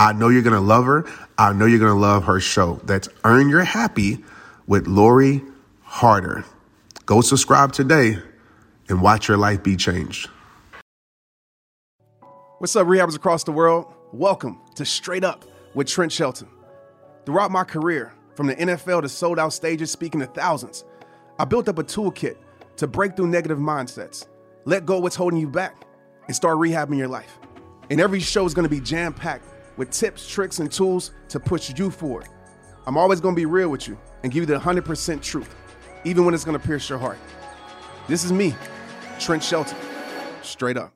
I know you're going to love her. I know you're going to love her show. That's Earn Your Happy with Lori Harder. Go subscribe today and watch your life be changed. What's up, rehabbers across the world? Welcome to Straight Up with Trent Shelton. Throughout my career, from the NFL to sold out stages speaking to thousands, I built up a toolkit to break through negative mindsets, let go what's holding you back, and start rehabbing your life. And every show is going to be jam packed with tips, tricks, and tools to push you forward. I'm always going to be real with you and give you the 100% truth, even when it's going to pierce your heart. This is me, Trent Shelton, straight up.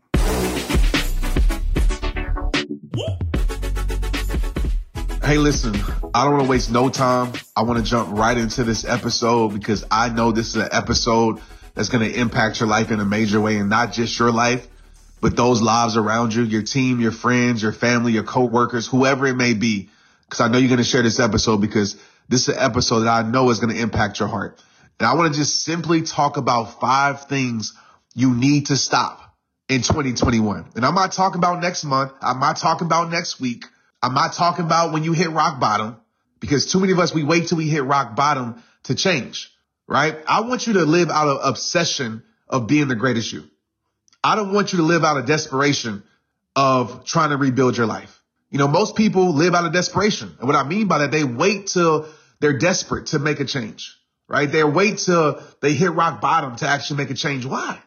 Hey, listen, I don't want to waste no time. I want to jump right into this episode because I know this is an episode that's going to impact your life in a major way and not just your life, but those lives around you, your team, your friends, your family, your coworkers, whoever it may be. Cause I know you're going to share this episode because this is an episode that I know is going to impact your heart. And I want to just simply talk about five things you need to stop in 2021. And I'm not talking about next month. I'm not talking about next week. I'm not talking about when you hit rock bottom because too many of us, we wait till we hit rock bottom to change, right? I want you to live out of obsession of being the greatest you. I don't want you to live out of desperation of trying to rebuild your life. You know, most people live out of desperation. And what I mean by that, they wait till they're desperate to make a change, right? They wait till they hit rock bottom to actually make a change. Why?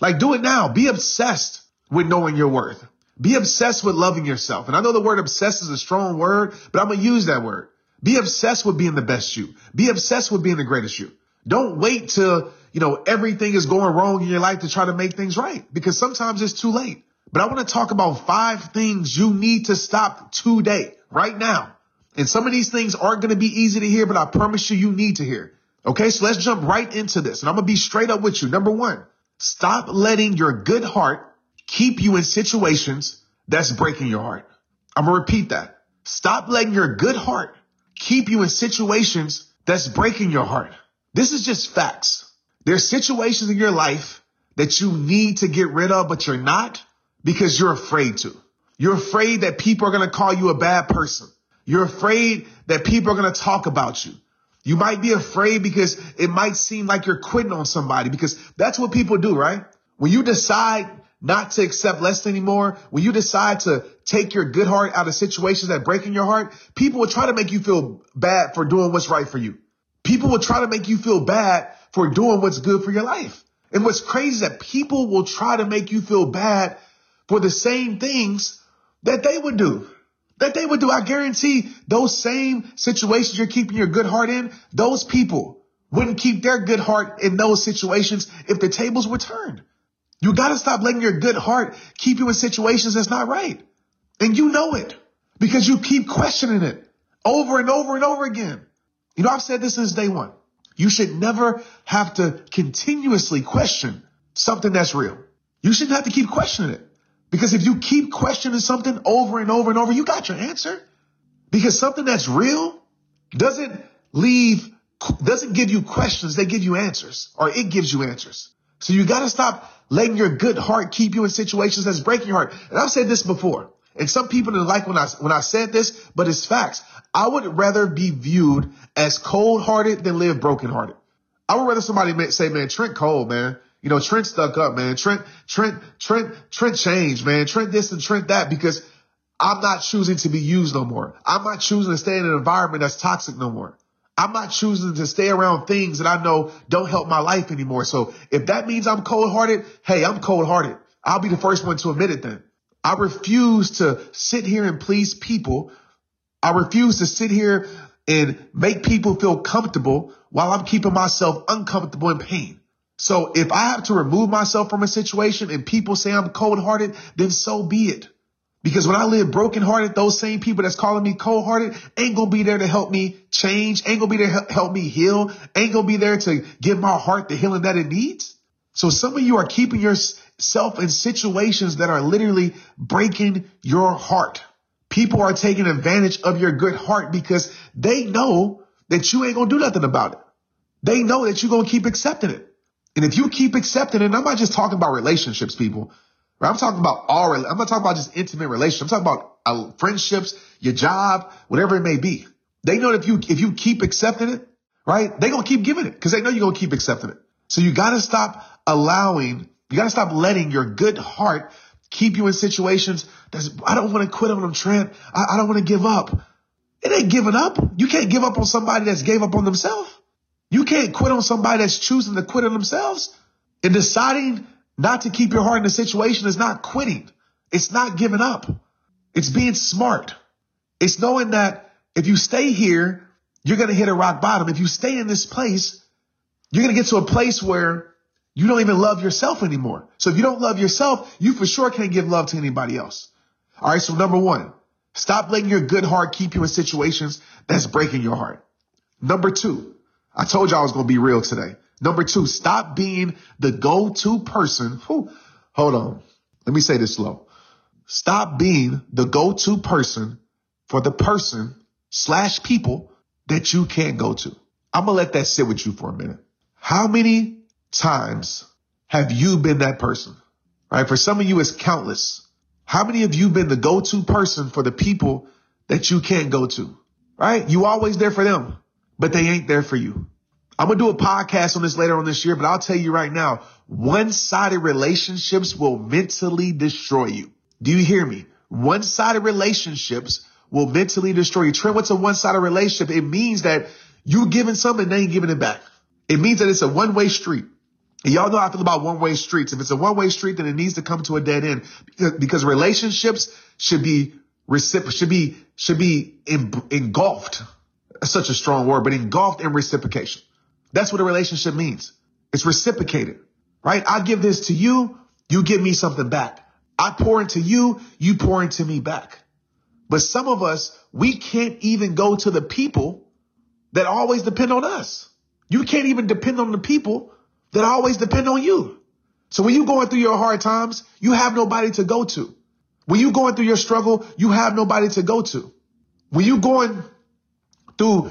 Like do it now. Be obsessed with knowing your worth. Be obsessed with loving yourself. And I know the word obsessed is a strong word, but I'm going to use that word. Be obsessed with being the best you. Be obsessed with being the greatest you. Don't wait till you know, everything is going wrong in your life to try to make things right because sometimes it's too late. But I want to talk about five things you need to stop today, right now. And some of these things aren't going to be easy to hear, but I promise you, you need to hear. Okay. So let's jump right into this and I'm going to be straight up with you. Number one, stop letting your good heart keep you in situations that's breaking your heart. I'm going to repeat that. Stop letting your good heart keep you in situations that's breaking your heart. This is just facts. There's situations in your life that you need to get rid of, but you're not because you're afraid to. You're afraid that people are going to call you a bad person. You're afraid that people are going to talk about you. You might be afraid because it might seem like you're quitting on somebody because that's what people do, right? When you decide not to accept less anymore, when you decide to take your good heart out of situations that break in your heart, people will try to make you feel bad for doing what's right for you. People will try to make you feel bad for doing what's good for your life. And what's crazy is that people will try to make you feel bad for the same things that they would do. That they would do. I guarantee those same situations you're keeping your good heart in, those people wouldn't keep their good heart in those situations if the tables were turned. You got to stop letting your good heart keep you in situations that's not right. And you know it because you keep questioning it over and over and over again. You know, I've said this since day one. You should never have to continuously question something that's real. You shouldn't have to keep questioning it. Because if you keep questioning something over and over and over, you got your answer. Because something that's real doesn't leave, doesn't give you questions. They give you answers or it gives you answers. So you got to stop letting your good heart keep you in situations that's breaking your heart. And I've said this before. And some people didn't like when I, when I said this, but it's facts. I would rather be viewed as cold hearted than live broken hearted. I would rather somebody say, man, Trent cold, man. You know, Trent stuck up, man. Trent, Trent, Trent, Trent changed, man. Trent this and Trent that because I'm not choosing to be used no more. I'm not choosing to stay in an environment that's toxic no more. I'm not choosing to stay around things that I know don't help my life anymore. So if that means I'm cold hearted, hey, I'm cold hearted. I'll be the first one to admit it then. I refuse to sit here and please people. I refuse to sit here and make people feel comfortable while I'm keeping myself uncomfortable in pain. So if I have to remove myself from a situation and people say I'm cold hearted, then so be it. Because when I live brokenhearted, those same people that's calling me cold hearted ain't gonna be there to help me change, ain't gonna be there to help me heal, ain't gonna be there to give my heart the healing that it needs. So some of you are keeping yourself in situations that are literally breaking your heart. People are taking advantage of your good heart because they know that you ain't gonna do nothing about it. They know that you're gonna keep accepting it. And if you keep accepting it, I'm not just talking about relationships, people. Right? I'm talking about all, I'm not talking about just intimate relationships. I'm talking about uh, friendships, your job, whatever it may be. They know that if you, if you keep accepting it, right, they're going to keep giving it because they know you're going to keep accepting it. So you got to stop allowing, you got to stop letting your good heart keep you in situations that's, I don't want to quit on them, Trent. I, I don't want to give up. It ain't giving up. You can't give up on somebody that's gave up on themselves. You can't quit on somebody that's choosing to quit on themselves. And deciding not to keep your heart in a situation is not quitting. It's not giving up. It's being smart. It's knowing that if you stay here, you're going to hit a rock bottom. If you stay in this place, you're going to get to a place where you don't even love yourself anymore. So if you don't love yourself, you for sure can't give love to anybody else. All right. So number one, stop letting your good heart keep you in situations that's breaking your heart. Number two, I told you I was going to be real today. Number two, stop being the go-to person. Whew, hold on. Let me say this slow. Stop being the go-to person for the person slash people that you can't go to. I'm going to let that sit with you for a minute. How many times have you been that person? Right? For some of you, it's countless. How many of you been the go-to person for the people that you can't go to? Right? You always there for them, but they ain't there for you. I'm going to do a podcast on this later on this year, but I'll tell you right now, one-sided relationships will mentally destroy you. Do you hear me? One-sided relationships will mentally destroy you. Trent, what's a one-sided relationship? It means that you giving something and they ain't giving it back. It means that it's a one-way street. Y'all know how I feel about one-way streets. If it's a one-way street, then it needs to come to a dead end because relationships should be recipro- should be, should be engulfed. such a strong word, but engulfed in reciprocation. That's what a relationship means. It's reciprocated, right? I give this to you. You give me something back. I pour into you. You pour into me back. But some of us, we can't even go to the people that always depend on us. You can't even depend on the people that always depend on you. So when you're going through your hard times, you have nobody to go to. When you're going through your struggle, you have nobody to go to. When you're going through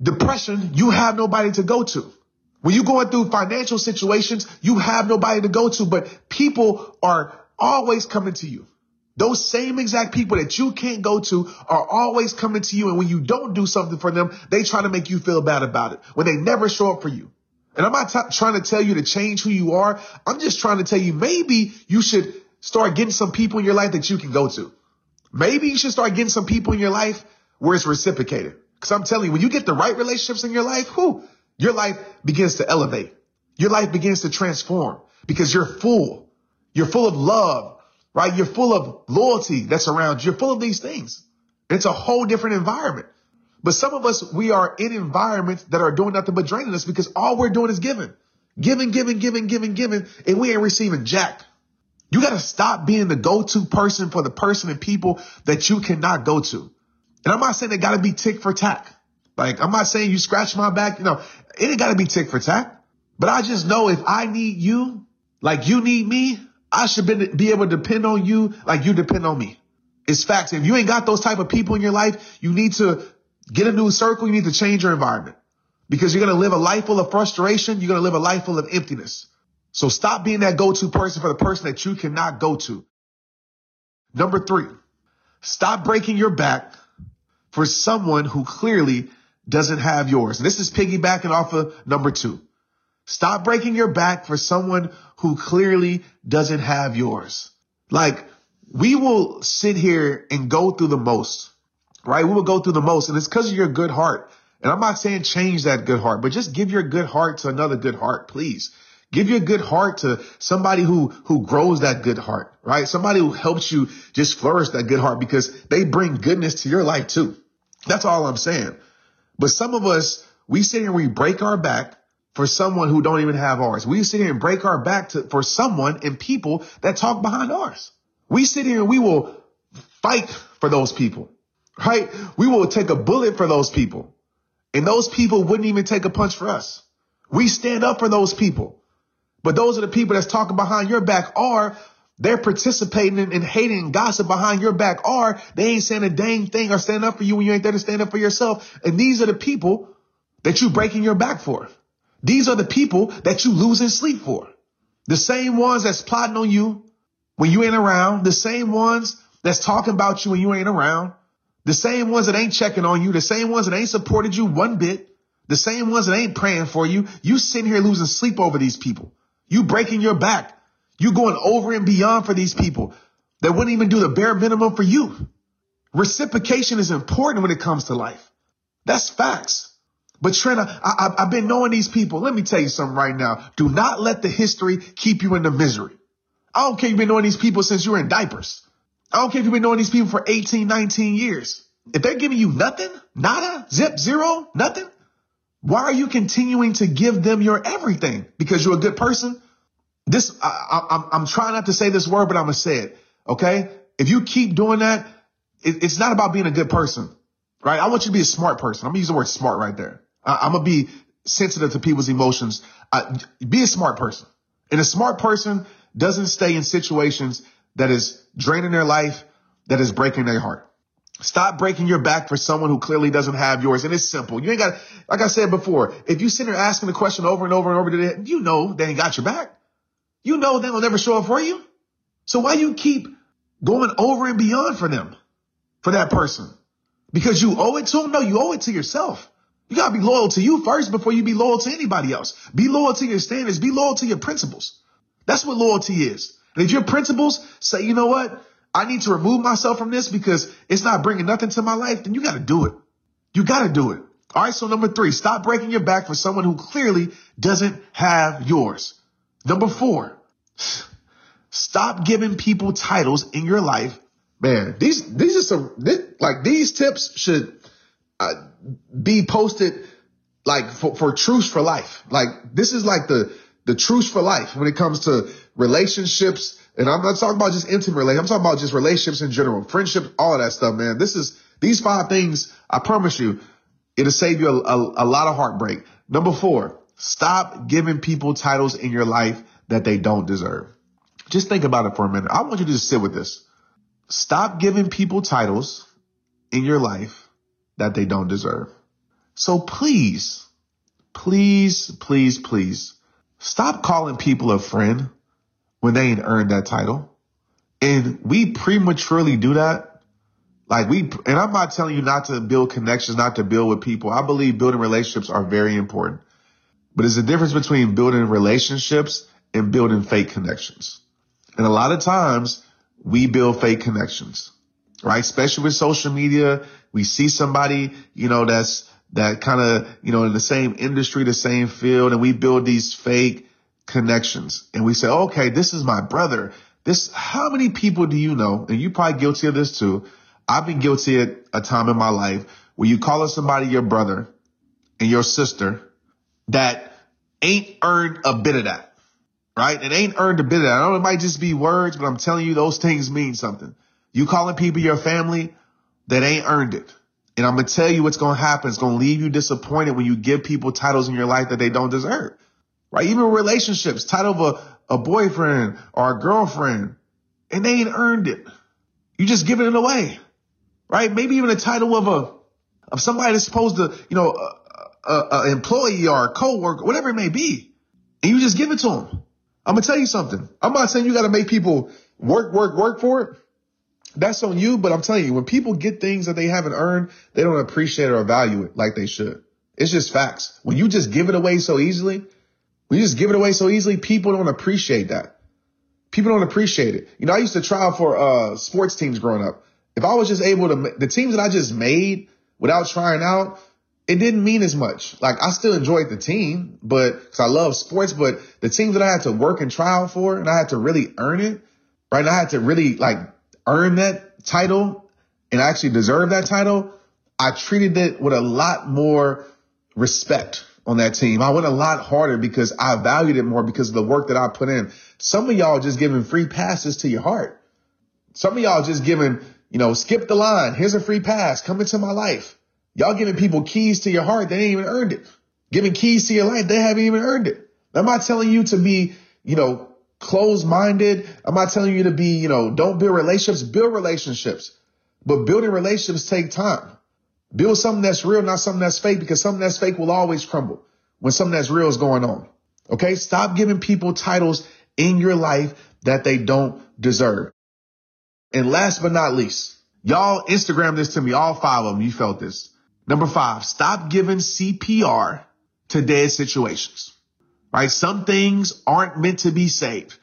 depression, you have nobody to go to. When you're going through financial situations, you have nobody to go to, but people are always coming to you. Those same exact people that you can't go to are always coming to you. And when you don't do something for them, they try to make you feel bad about it when they never show up for you. And I'm not t- trying to tell you to change who you are. I'm just trying to tell you maybe you should start getting some people in your life that you can go to. Maybe you should start getting some people in your life where it's reciprocated. Cause I'm telling you, when you get the right relationships in your life, who your life begins to elevate. Your life begins to transform because you're full. You're full of love, right? You're full of loyalty that's around you. You're full of these things. It's a whole different environment. But some of us, we are in environments that are doing nothing but draining us because all we're doing is giving, giving, giving, giving, giving, giving, and we ain't receiving jack. You got to stop being the go-to person for the person and people that you cannot go to. And I'm not saying it got to be tick for tack. Like, I'm not saying you scratch my back. You know, it ain't got to be tick for tack. But I just know if I need you, like you need me, I should be, be able to depend on you like you depend on me. It's facts. If you ain't got those type of people in your life, you need to get a new circle. You need to change your environment because you're going to live a life full of frustration. You're going to live a life full of emptiness. So stop being that go-to person for the person that you cannot go to. Number three, stop breaking your back for someone who clearly doesn't have yours. And this is piggybacking off of number two. Stop breaking your back for someone who clearly doesn't have yours. Like we will sit here and go through the most, right? We will go through the most and it's because of your good heart. And I'm not saying change that good heart, but just give your good heart to another good heart, please. Give your good heart to somebody who, who grows that good heart, right? Somebody who helps you just flourish that good heart because they bring goodness to your life too. That's all I'm saying. But some of us, we sit here and we break our back for someone who don't even have ours. We sit here and break our back to, for someone and people that talk behind ours. We sit here and we will fight for those people, right? We will take a bullet for those people and those people wouldn't even take a punch for us. We stand up for those people. But those are the people that's talking behind your back are they're participating in, in hating and gossip behind your back are they ain't saying a dang thing or standing up for you when you ain't there to stand up for yourself. And these are the people that you breaking your back for. These are the people that you losing sleep for. The same ones that's plotting on you when you ain't around. The same ones that's talking about you when you ain't around. The same ones that ain't checking on you. The same ones that ain't supported you one bit. The same ones that ain't praying for you. You sitting here losing sleep over these people. You breaking your back. You going over and beyond for these people that wouldn't even do the bare minimum for you. Reciprocation is important when it comes to life. That's facts. But Trent, I, have been knowing these people. Let me tell you something right now. Do not let the history keep you in the misery. I don't care you've been knowing these people since you were in diapers. I don't care if you've been knowing these people for 18, 19 years. If they're giving you nothing, nada, zip, zero, nothing, why are you continuing to give them your everything? Because you're a good person? This, I, am trying not to say this word, but I'm going to say it. Okay. If you keep doing that, it, it's not about being a good person, right? I want you to be a smart person. I'm going to use the word smart right there. I, am going to be sensitive to people's emotions. Uh, be a smart person. And a smart person doesn't stay in situations that is draining their life, that is breaking their heart. Stop breaking your back for someone who clearly doesn't have yours. And it's simple. You ain't got, like I said before, if you sit there asking the question over and over and over, to you know they ain't got your back. You know they will never show up for you. So why you keep going over and beyond for them, for that person? Because you owe it to them? No, you owe it to yourself. You gotta be loyal to you first before you be loyal to anybody else. Be loyal to your standards. Be loyal to your principles. That's what loyalty is. And if your principles say, you know what? I need to remove myself from this because it's not bringing nothing to my life, then you got to do it. You got to do it. All right. So number three, stop breaking your back for someone who clearly doesn't have yours. Number four, stop giving people titles in your life. Man, these, these are some, this, like these tips should uh, be posted like for, for truths for life. Like this is like the, the truths for life when it comes to relationships, and I'm not talking about just intimate relationships. I'm talking about just relationships in general, friendships, all of that stuff, man. This is, these five things, I promise you, it'll save you a, a, a lot of heartbreak. Number four, stop giving people titles in your life that they don't deserve. Just think about it for a minute. I want you to just sit with this. Stop giving people titles in your life that they don't deserve. So please, please, please, please stop calling people a friend when they ain't earned that title. And we prematurely do that. Like we, and I'm not telling you not to build connections, not to build with people. I believe building relationships are very important. But there's a difference between building relationships and building fake connections. And a lot of times we build fake connections, right? Especially with social media. We see somebody, you know, that's, that kind of, you know, in the same industry, the same field, and we build these fake connections and we say, okay, this is my brother. This, how many people do you know? And you're probably guilty of this too. I've been guilty at a time in my life where you call somebody your brother and your sister that ain't earned a bit of that, right? It ain't earned a bit of that. I know it might just be words, but I'm telling you, those things mean something. You calling people your family that ain't earned it. And I'm going to tell you what's going to happen. It's going to leave you disappointed when you give people titles in your life that they don't deserve right? Even relationships, title of a, a boyfriend or a girlfriend, and they ain't earned it. You just giving it away, right? Maybe even a title of a, of somebody that's supposed to, you know, a, a, a employee or a coworker, whatever it may be. And you just give it to them. I'm going to tell you something. I'm not saying you got to make people work, work, work for it. That's on you. But I'm telling you, when people get things that they haven't earned, they don't appreciate or value it like they should. It's just facts. When you just give it away so easily, when you just give it away so easily. People don't appreciate that. People don't appreciate it. You know, I used to try for uh, sports teams growing up. If I was just able to, the teams that I just made without trying out, it didn't mean as much. Like I still enjoyed the team, but cause I love sports, but the teams that I had to work and trial for and I had to really earn it, right? And I had to really like earn that title and actually deserve that title. I treated it with a lot more respect on that team. I went a lot harder because I valued it more because of the work that I put in. Some of y'all just giving free passes to your heart. Some of y'all just giving, you know, skip the line. Here's a free pass. Come into my life. Y'all giving people keys to your heart. They ain't even earned it. Giving keys to your life. They haven't even earned it. I'm not telling you to be, you know, closed minded. I'm not telling you to be, you know, don't build relationships, build relationships. But building relationships take time. Build something that's real, not something that's fake, because something that's fake will always crumble when something that's real is going on. Okay. Stop giving people titles in your life that they don't deserve. And last but not least, y'all Instagram this to me, all five of them. You felt this. Number five, stop giving CPR to dead situations, right? Some things aren't meant to be saved.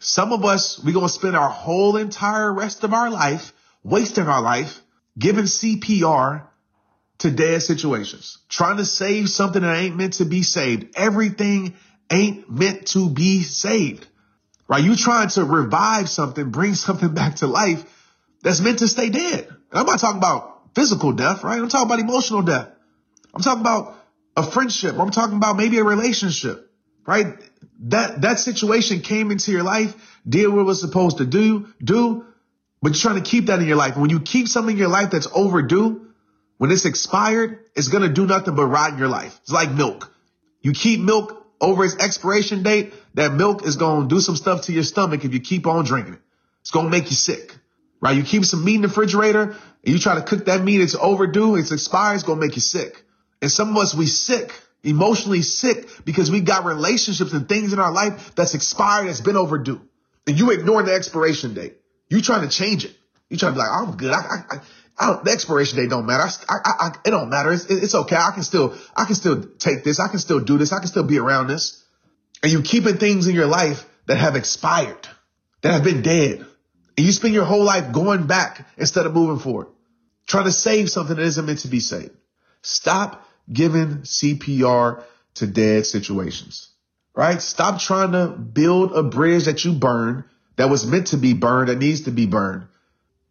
Some of us, we're going to spend our whole entire rest of our life, wasting our life, giving CPR to dead situations, trying to save something that ain't meant to be saved. Everything ain't meant to be saved, right? You trying to revive something, bring something back to life that's meant to stay dead. I'm not talking about physical death, right? I'm talking about emotional death. I'm talking about a friendship. I'm talking about maybe a relationship, right? That, that situation came into your life, did what it was supposed to do, do, but you're trying to keep that in your life. And when you keep something in your life that's overdue, when it's expired, it's going to do nothing but rot in your life. It's like milk. You keep milk over its expiration date, that milk is going to do some stuff to your stomach if you keep on drinking it. It's going to make you sick, right? You keep some meat in the refrigerator and you try to cook that meat. It's overdue. It's expired. It's going to make you sick. And some of us, we sick, emotionally sick because we got relationships and things in our life that's expired, that's been overdue. And you ignoring the expiration date. You trying to change it. You trying to be like, I'm good. I, I, I don't, the expiration date don't matter. I, I, I, it don't matter. It's, it's okay. I can still, I can still take this. I can still do this. I can still be around this. And you keeping things in your life that have expired, that have been dead. And you spend your whole life going back instead of moving forward, trying to save something that isn't meant to be saved. Stop giving CPR to dead situations, right? Stop trying to build a bridge that you burn that was meant to be burned, that needs to be burned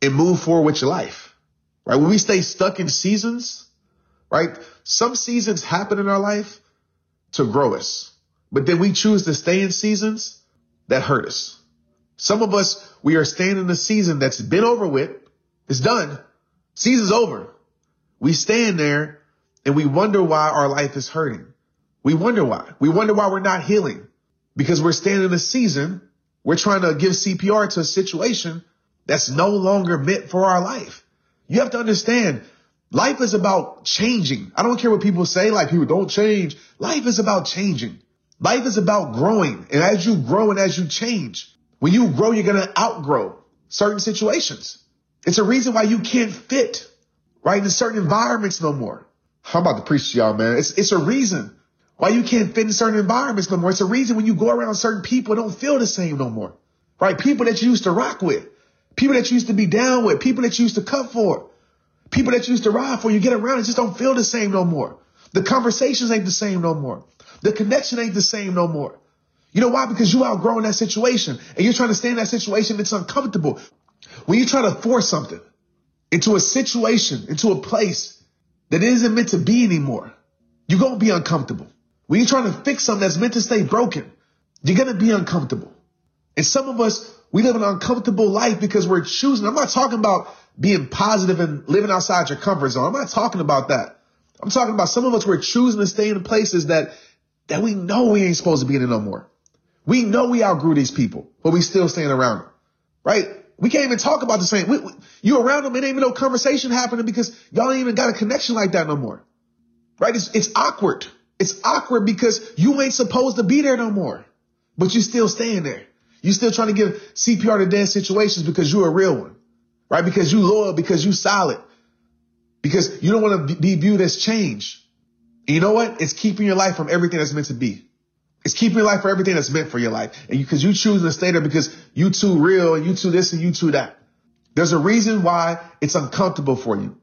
and move forward with your life, right? When we stay stuck in seasons, right? Some seasons happen in our life to grow us, but then we choose to stay in seasons that hurt us. Some of us, we are staying in a season that's been over with. It's done. Season's over. We stand there and we wonder why our life is hurting. We wonder why. We wonder why we're not healing because we're standing in a season. We're trying to give CPR to a situation that's no longer meant for our life. You have to understand life is about changing. I don't care what people say, like people don't change. Life is about changing. Life is about growing. And as you grow and as you change, when you grow, you're going to outgrow certain situations. It's a reason why you can't fit right in certain environments no more. I'm about to preach to y'all, man. It's, it's a reason why you can't fit in certain environments no more. It's a reason when you go around certain people, don't feel the same no more, right? People that you used to rock with, people that you used to be down with, people that you used to cut for, people that you used to ride for. You get around, it just don't feel the same no more. The conversations ain't the same no more. The connection ain't the same no more. You know why? Because you outgrown that situation and you're trying to stay in that situation. It's uncomfortable. When you try to force something into a situation, into a place that isn't meant to be anymore, you're going to be uncomfortable. When you're trying to fix something that's meant to stay broken, you're going to be uncomfortable. And some of us, we live an uncomfortable life because we're choosing. I'm not talking about being positive and living outside your comfort zone. I'm not talking about that. I'm talking about some of us, we're choosing to stay in places that, that we know we ain't supposed to be in no more. We know we outgrew these people, but we still staying around them, right? We can't even talk about the same. We, we, you around them, it ain't even no conversation happening because y'all ain't even got a connection like that no more, right? It's, it's awkward. It's awkward because you ain't supposed to be there no more, but you still staying there. You still trying to give CPR to dead situations because you're a real one, right? Because you loyal, because you solid, because you don't want to be viewed as change. And you know what? It's keeping your life from everything that's meant to be. It's keeping life for everything that's meant for your life. And because you, you choose to stay there because you too real and you too this and you too that. There's a reason why it's uncomfortable for you.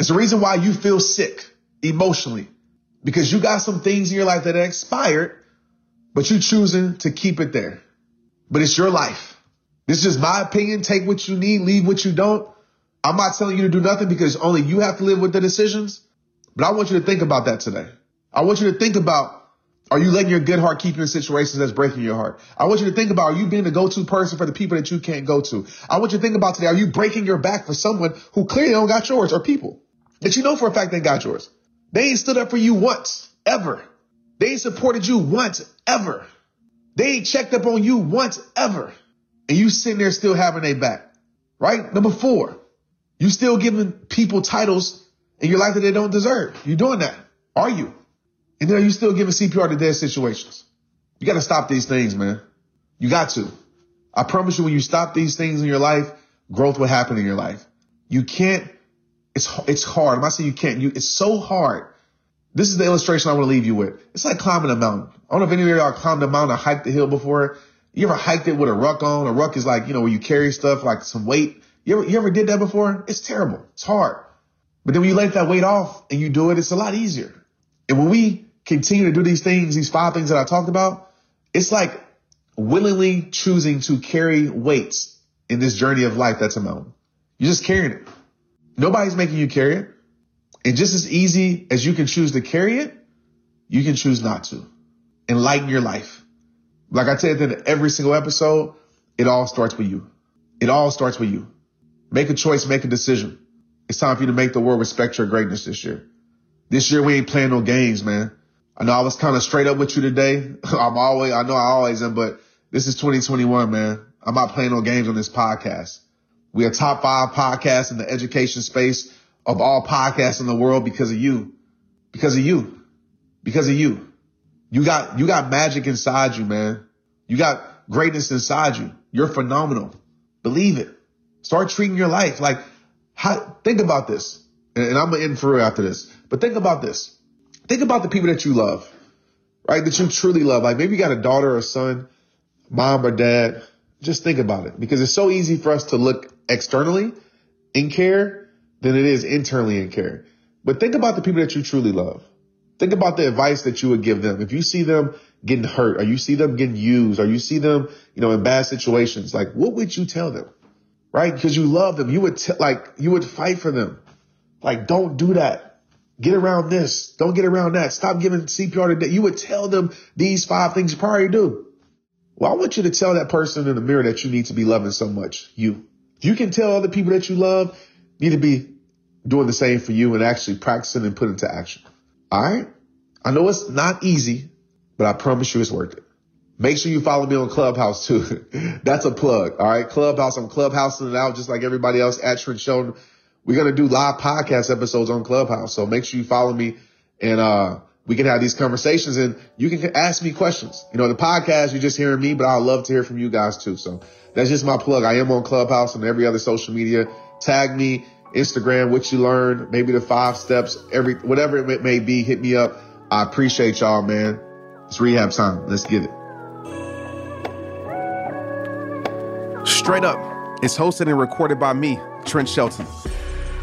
It's a reason why you feel sick. emotionally because you got some things in your life that expired, but you choosing to keep it there. But it's your life. This is my opinion. Take what you need, leave what you don't. I'm not telling you to do nothing because only you have to live with the decisions. But I want you to think about that today. I want you to think about are you letting your good heart keep you in situations that's breaking your heart? I want you to think about are you being the go-to person for the people that you can't go to? I want you to think about today, are you breaking your back for someone who clearly don't got yours or people that you know for a fact they got yours? They ain't stood up for you once, ever. They ain't supported you once, ever. They ain't checked up on you once, ever. And you sitting there still having a back, right? Number four, you still giving people titles in your life that they don't deserve. You doing that? Are you? And then are you still giving CPR to dead situations? You got to stop these things, man. You got to. I promise you, when you stop these things in your life, growth will happen in your life. You can't. It's it's hard. I'm not saying you can't. You it's so hard. This is the illustration I want to leave you with. It's like climbing a mountain. I don't know if any of y'all climbed a mountain or hiked the hill before. You ever hiked it with a ruck on? A ruck is like you know where you carry stuff like some weight. You ever you ever did that before? It's terrible. It's hard. But then when you let that weight off and you do it, it's a lot easier. And when we continue to do these things, these five things that I talked about, it's like willingly choosing to carry weights in this journey of life that's a mountain. You're just carrying it. Nobody's making you carry it. And just as easy as you can choose to carry it, you can choose not to. Enlighten your life. Like I said in every single episode, it all starts with you. It all starts with you. Make a choice, make a decision. It's time for you to make the world respect your greatness this year. This year we ain't playing no games, man. I know I was kind of straight up with you today. I'm always, I know I always am, but this is 2021, man. I'm not playing no games on this podcast. We are top five podcasts in the education space of all podcasts in the world because of you, because of you, because of you. You got, you got magic inside you, man. You got greatness inside you. You're phenomenal. Believe it. Start treating your life like, how, think about this. And, and I'm going to end for real after this, but think about this. Think about the people that you love, right? That you truly love. Like maybe you got a daughter or son, mom or dad. Just think about it because it's so easy for us to look externally in care than it is internally in care. But think about the people that you truly love. Think about the advice that you would give them. If you see them getting hurt or you see them getting used or you see them, you know, in bad situations, like what would you tell them? Right? Because you love them. You would t- like, you would fight for them. Like, don't do that. Get around this. Don't get around that. Stop giving CPR to that. You would tell them these five things you probably do. Well, I want you to tell that person in the mirror that you need to be loving so much. You. You can tell other people that you love need to be doing the same for you and actually practicing and put into action. All right. I know it's not easy, but I promise you it's worth it. Make sure you follow me on Clubhouse too. That's a plug. All right. Clubhouse. I'm Clubhousing it out just like everybody else at Trent Shelton. We're going to do live podcast episodes on Clubhouse. So make sure you follow me and, uh, we can have these conversations and you can ask me questions. You know, the podcast, you're just hearing me, but I'd love to hear from you guys too. So that's just my plug. I am on Clubhouse and every other social media. Tag me, Instagram, what you learned, maybe the five steps, every, whatever it may be, hit me up. I appreciate y'all, man. It's rehab time. Let's get it. Straight up, it's hosted and recorded by me, Trent Shelton.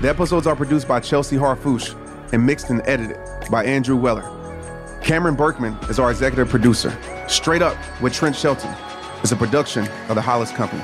The episodes are produced by Chelsea Harfouche and mixed and edited by Andrew Weller. Cameron Berkman is our executive producer. Straight Up with Trent Shelton is a production of the Hollis Company.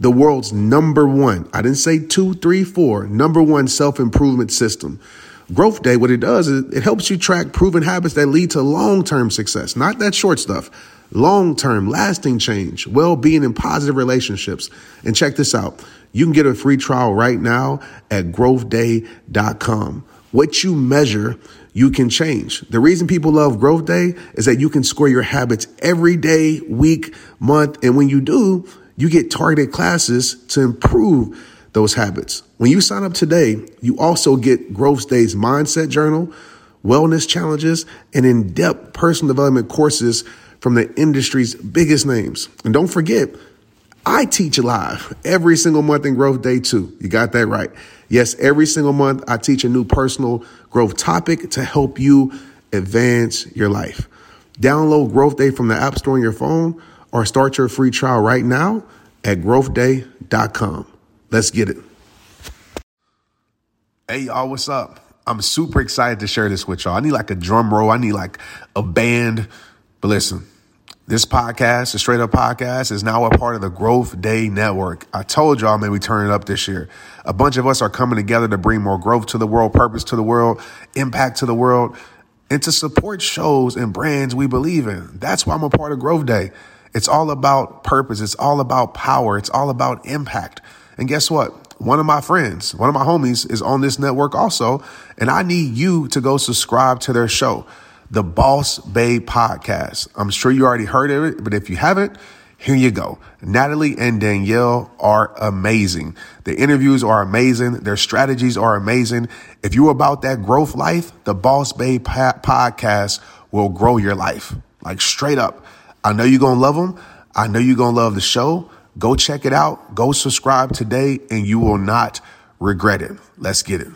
the world's number one, I didn't say two, three, four, number one self improvement system. Growth Day, what it does is it helps you track proven habits that lead to long term success, not that short stuff. Long term, lasting change, well being, and positive relationships. And check this out you can get a free trial right now at growthday.com. What you measure, you can change. The reason people love Growth Day is that you can score your habits every day, week, month. And when you do, you get targeted classes to improve those habits. When you sign up today, you also get Growth Day's mindset journal, wellness challenges, and in depth personal development courses from the industry's biggest names. And don't forget, I teach live every single month in Growth Day too. You got that right. Yes, every single month I teach a new personal growth topic to help you advance your life. Download Growth Day from the App Store on your phone or start your free trial right now at growthday.com. Let's get it. Hey, y'all, what's up? I'm super excited to share this with y'all. I need like a drum roll, I need like a band. But listen, this podcast, the Straight Up Podcast, is now a part of the Growth Day Network. I told y'all, man, we turn it up this year. A bunch of us are coming together to bring more growth to the world, purpose to the world, impact to the world, and to support shows and brands we believe in. That's why I'm a part of Growth Day. It's all about purpose. It's all about power. It's all about impact. And guess what? One of my friends, one of my homies is on this network also. And I need you to go subscribe to their show, the Boss Babe Podcast. I'm sure you already heard of it, but if you haven't, here you go. Natalie and Danielle are amazing. The interviews are amazing. Their strategies are amazing. If you're about that growth life, the Boss Babe podcast will grow your life. Like straight up. I know you're going to love them. I know you're going to love the show. Go check it out. Go subscribe today and you will not regret it. Let's get it.